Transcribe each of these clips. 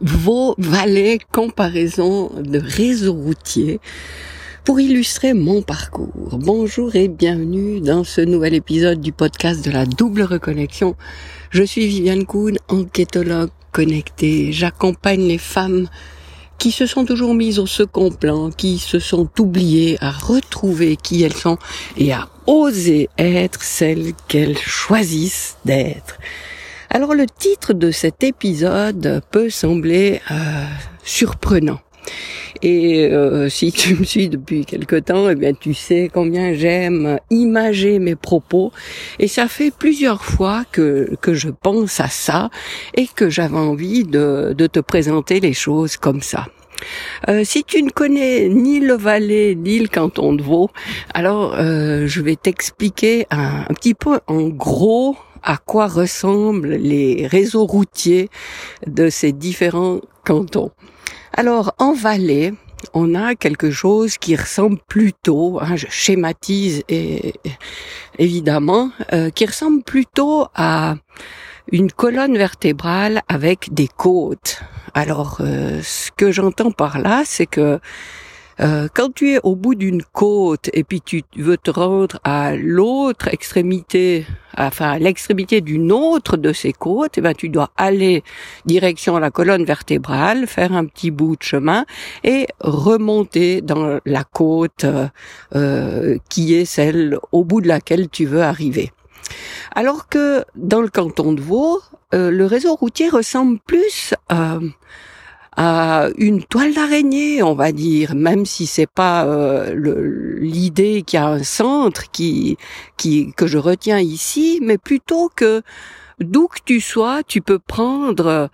vos valets comparaison de réseau routier pour illustrer mon parcours. Bonjour et bienvenue dans ce nouvel épisode du podcast de la double reconnexion. Je suis Viviane Kuhn, enquêtologue connectée. J'accompagne les femmes qui se sont toujours mises au second plan, qui se sont oubliées à retrouver qui elles sont et à oser être celles qu'elles choisissent d'être. Alors le titre de cet épisode peut sembler euh, surprenant. Et euh, si tu me suis depuis quelque temps, eh bien tu sais combien j'aime imager mes propos. Et ça fait plusieurs fois que, que je pense à ça et que j'avais envie de, de te présenter les choses comme ça. Euh, si tu ne connais ni le Valais ni le canton de Vaud, alors euh, je vais t'expliquer un, un, petit peu en gros à quoi ressemblent les réseaux routiers de ces différents cantons. Alors en Valais, on a quelque chose qui ressemble plutôt, hein, je schématise et, évidemment, euh, qui ressemble plutôt à une colonne vertébrale avec des côtes. Alors, euh, ce que j'entends par là, c'est que euh, quand tu es au bout d'une côte et puis tu veux te rendre à l'autre extrémité, enfin à l'extrémité d'une autre de ces côtes, eh ben tu dois aller direction la colonne vertébrale, faire un petit bout de chemin et remonter dans la côte euh, qui est celle au bout de laquelle tu veux arriver. Alors que dans le canton de Vaud, euh, le réseau routier ressemble plus à à une toile d'araignée, on va dire, même si c'est pas euh, l'idée qu'il y a un centre qui, que je retiens ici, mais plutôt que d'où que tu sois, tu peux prendre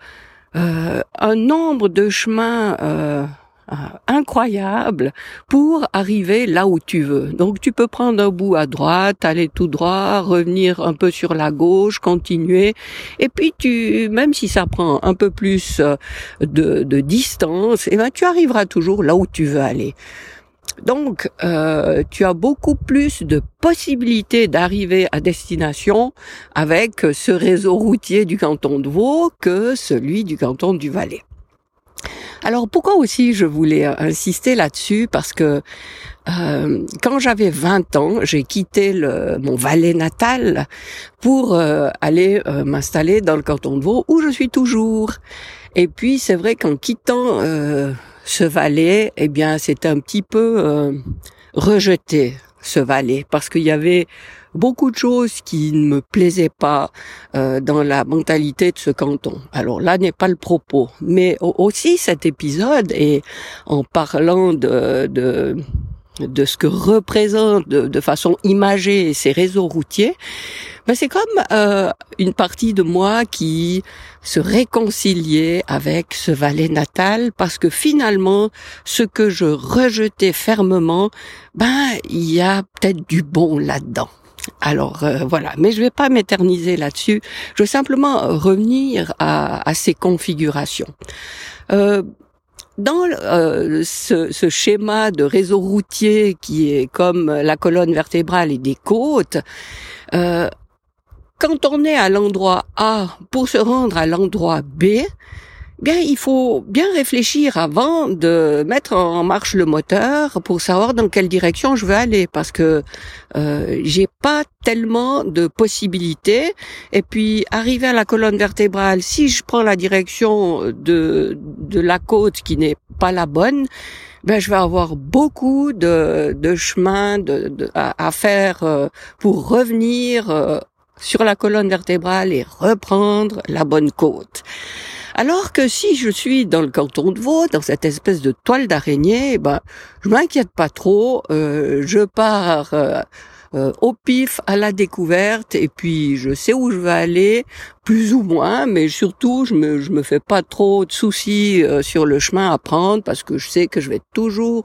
euh, un nombre de chemins euh, euh, incroyable pour arriver là où tu veux. Donc tu peux prendre un bout à droite, aller tout droit, revenir un peu sur la gauche, continuer, et puis tu, même si ça prend un peu plus euh, de, de distance, eh ben tu arriveras toujours là où tu veux aller. Donc, euh, tu as beaucoup plus de possibilités d'arriver à destination avec ce réseau routier du canton de Vaud que celui du canton du Valais. Alors pourquoi aussi je voulais insister là-dessus? Parce que euh, quand j'avais 20 ans, j'ai quitté mon Valais natal pour euh, aller euh, m'installer dans le canton de Vaud où je suis toujours. Et puis c'est vrai qu'en quittant ce Valais, eh bien c'était un petit peu rejeté ce Valais parce qu'il y avait beaucoup de choses qui ne me plaisaient pas euh, dans la mentalité de ce canton. Alors là n'est pas le propos, mais aussi cet épisode et en parlant de, de de ce que représentent de, façon imagée ces réseaux routiers, ben c'est comme euh, une partie de moi qui se réconciliait avec ce Valais natal parce que finalement, ce que je rejetais fermement, ben il y a peut-être du bon là-dedans. Alors euh, voilà, mais je ne vais pas m'éterniser là-dessus. Je veux simplement revenir à, ces configurations. Euh, dans euh, ce, schéma de réseau routier qui est comme la colonne vertébrale et des côtes, quand on est à l'endroit A pour se rendre à l'endroit B, bien, il faut bien réfléchir avant de mettre en marche le moteur pour savoir dans quelle direction je veux aller, parce que euh, j'ai pas tellement de possibilités. Et puis, arriver à la colonne vertébrale, si je prends la direction de de la côte qui n'est pas la bonne, ben je vais avoir beaucoup de, de chemin à, faire euh, pour revenir euh, sur la colonne vertébrale et reprendre la bonne côte. Alors que si je suis dans le canton de Vaud, dans cette espèce de toile d'araignée, ben, je m'inquiète pas trop, euh, je pars euh, euh, au pif à la découverte et puis je sais où je vais aller, plus ou moins, mais surtout je me, je me fais pas trop de soucis sur le chemin à prendre parce que je sais que je vais toujours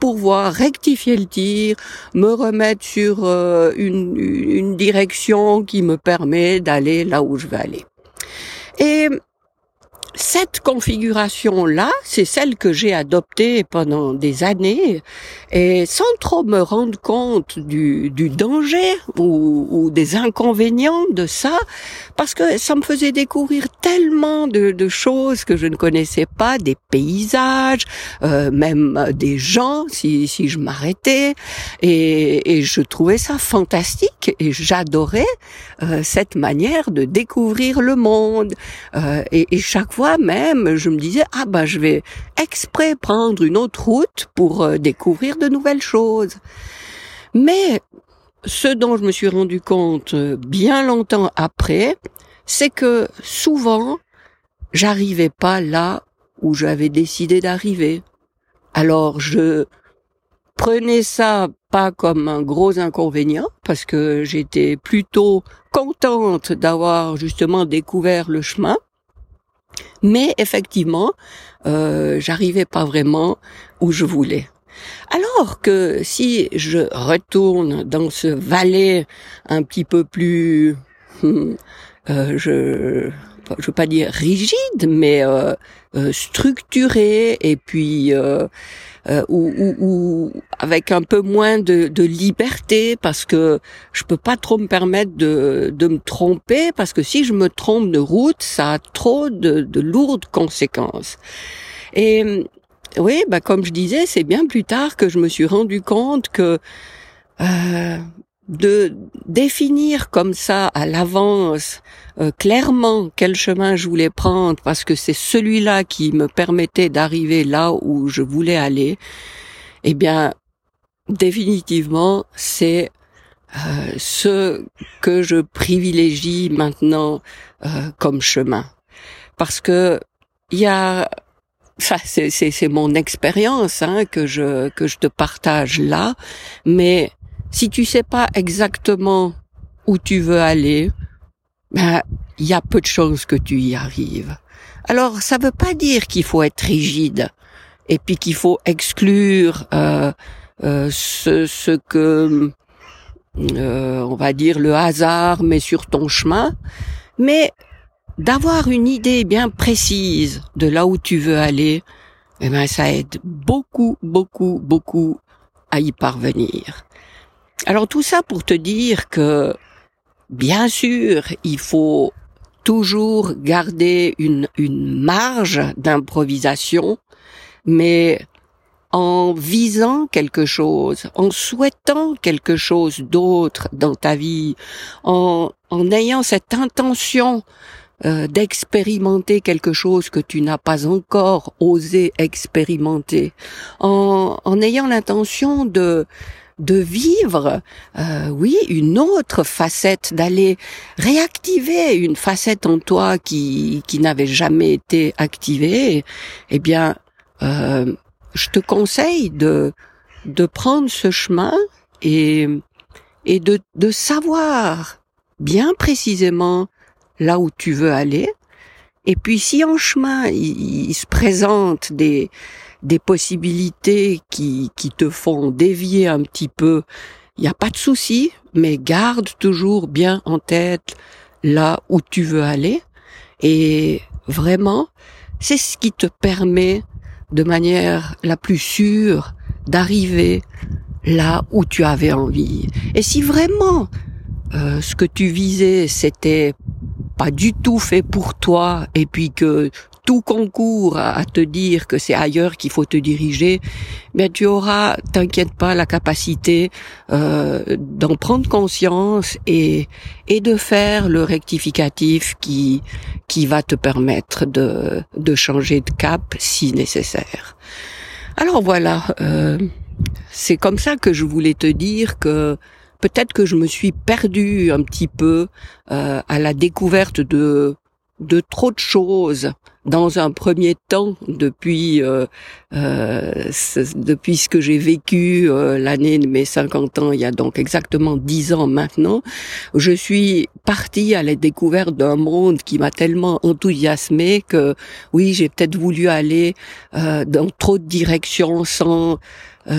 pouvoir rectifier le tir, me remettre sur une, une direction qui me permet d'aller là où je vais aller. Et cette configuration-là, c'est celle que j'ai adoptée pendant des années et sans trop me rendre compte du, du danger ou, ou, des inconvénients de ça, parce que ça me faisait découvrir tellement de, de choses que je ne connaissais pas, des paysages, euh, même des gens, si, si je m'arrêtais, et, et, je trouvais ça fantastique et j'adorais euh, cette manière de découvrir le monde. Euh, et, et chaque fois, même, je me disais, ah ben je vais exprès prendre une autre route pour euh, découvrir de nouvelles choses. Mais ce dont je me suis rendu compte euh, bien longtemps après, c'est que souvent, j'arrivais pas là où j'avais décidé d'arriver. Alors je prenais ça pas comme un gros inconvénient parce que j'étais plutôt contente d'avoir justement découvert le chemin mais effectivement, euh, j'arrivais pas vraiment où je voulais. Alors que si je retourne dans ce valet un petit peu plus, euh, je je veux pas dire rigide, mais euh, euh structuré et puis euh, euh, ou, ou, ou, avec un peu moins de, de, liberté parce que je peux pas trop me permettre de, de me tromper parce que si je me trompe de route, ça a trop de, de lourdes conséquences. Et oui, bah comme je disais, c'est bien plus tard que je me suis rendu compte que euh, de définir comme ça à l'avance euh, clairement quel chemin je voulais prendre parce que c'est celui-là qui me permettait d'arriver là où je voulais aller, eh bien définitivement c'est euh, ce que je privilégie maintenant euh, comme chemin. Parce que il y a ça c'est mon expérience hein, que je que je te partage là mais si tu sais pas exactement où tu veux aller, ben, il y a peu de chances que tu y arrives. Alors, ça veut pas dire qu'il faut être rigide et puis qu'il faut exclure euh, euh, ce, ce que euh, on va dire le hasard met sur ton chemin, mais d'avoir une idée bien précise de là où tu veux aller, eh ben ça aide beaucoup, beaucoup, beaucoup à y parvenir. Alors tout ça pour te dire que, bien sûr, il faut toujours garder une, une marge d'improvisation, mais en visant quelque chose, en souhaitant quelque chose d'autre dans ta vie, en, en ayant cette intention euh, d'expérimenter quelque chose que tu n'as pas encore osé expérimenter, en, en ayant l'intention de de vivre, euh, oui, une autre facette, d'aller réactiver une facette en toi qui, qui n'avait jamais été activée, eh bien, euh, je te conseille de, de prendre ce chemin et, et de, de savoir bien précisément là où tu veux aller. Et puis si en chemin il se présente des, des possibilités qui, qui te font dévier un petit peu, il n'y a pas de souci, mais garde toujours bien en tête là où tu veux aller. Et vraiment, c'est ce qui te permet de manière la plus sûre d'arriver là où tu avais envie. Et si vraiment euh, ce que tu visais, c'était pas du tout fait pour toi, et puis que tout concourt à, te dire que c'est ailleurs qu'il faut te diriger, mais tu auras, t'inquiète pas, la capacité euh, d'en prendre conscience et et de faire le rectificatif qui qui va te permettre de de changer de cap si nécessaire. Alors voilà, euh, c'est comme ça que je voulais te dire que peut-être que je me suis perdue un petit peu euh, à la découverte de de trop de choses dans un premier temps depuis euh, euh, depuis ce que j'ai vécu euh, l'année de mes 50 ans il y a donc exactement 10 ans maintenant je suis partie à la découverte d'un monde qui m'a tellement enthousiasmé que oui j'ai peut-être voulu aller euh, dans trop de directions sans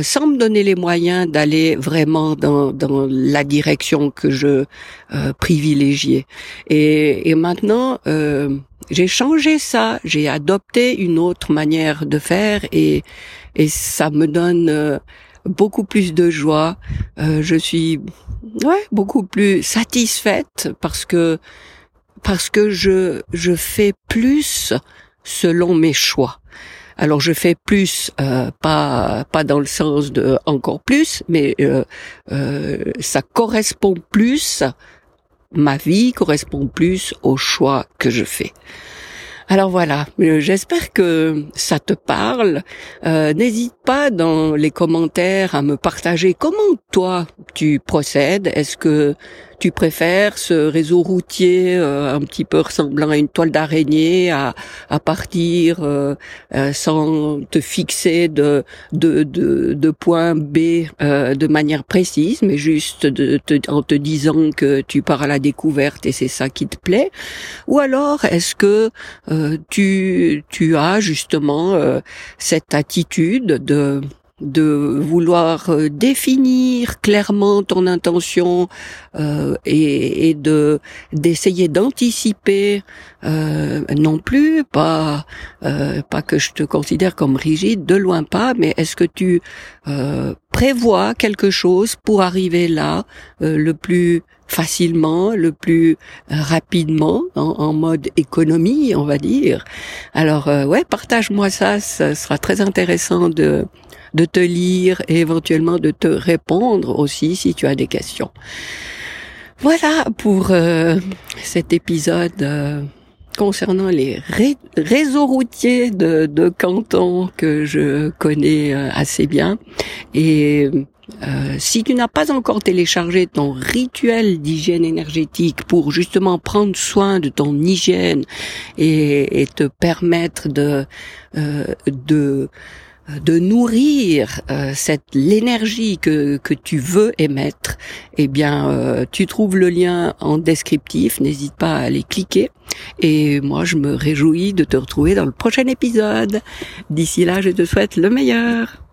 sans me donner les moyens d'aller vraiment dans, dans la direction que je privilégiais. Et, et maintenant, j'ai changé ça, j'ai adopté une autre manière de faire et, et ça me donne beaucoup plus de joie. Euh, je suis ouais beaucoup plus satisfaite parce que parce que je je fais plus selon mes choix. Alors je fais plus, euh, pas pas dans le sens de encore plus, mais euh, euh, ça correspond plus, ma vie correspond plus aux choix que je fais. Alors voilà, j'espère que ça te parle. N'hésite pas dans les commentaires à me partager comment toi tu procèdes. Est-ce que tu préfères ce réseau routier euh, un petit peu ressemblant à une toile d'araignée à, partir euh, euh, sans te fixer de, de, de, point B de manière précise, mais juste de, en te disant que tu pars à la découverte et c'est ça qui te plaît? Ou alors est-ce que tu, tu as justement cette attitude de de vouloir euh, définir clairement ton intention euh, et, de d'essayer d'anticiper euh, non plus pas pas que je te considère comme rigide de loin pas mais est-ce que tu prévois quelque chose pour arriver là le plus facilement, le plus rapidement, en, mode économie, on va dire? Alors ouais, partage-moi ça, ça sera très intéressant de de te lire et éventuellement de te répondre aussi si tu as des questions. Voilà pour euh, cet épisode euh, concernant les réseaux routiers de, de Canton que je connais euh, assez bien. Et si tu n'as pas encore téléchargé ton rituel d'hygiène énergétique pour justement prendre soin de ton hygiène et, te permettre de de nourrir euh, cette l'énergie que, que tu veux émettre, eh bien euh, tu trouves le lien en descriptif, n'hésite pas à aller cliquer. Et moi je me réjouis de te retrouver dans le prochain épisode. D'ici là, je te souhaite le meilleur.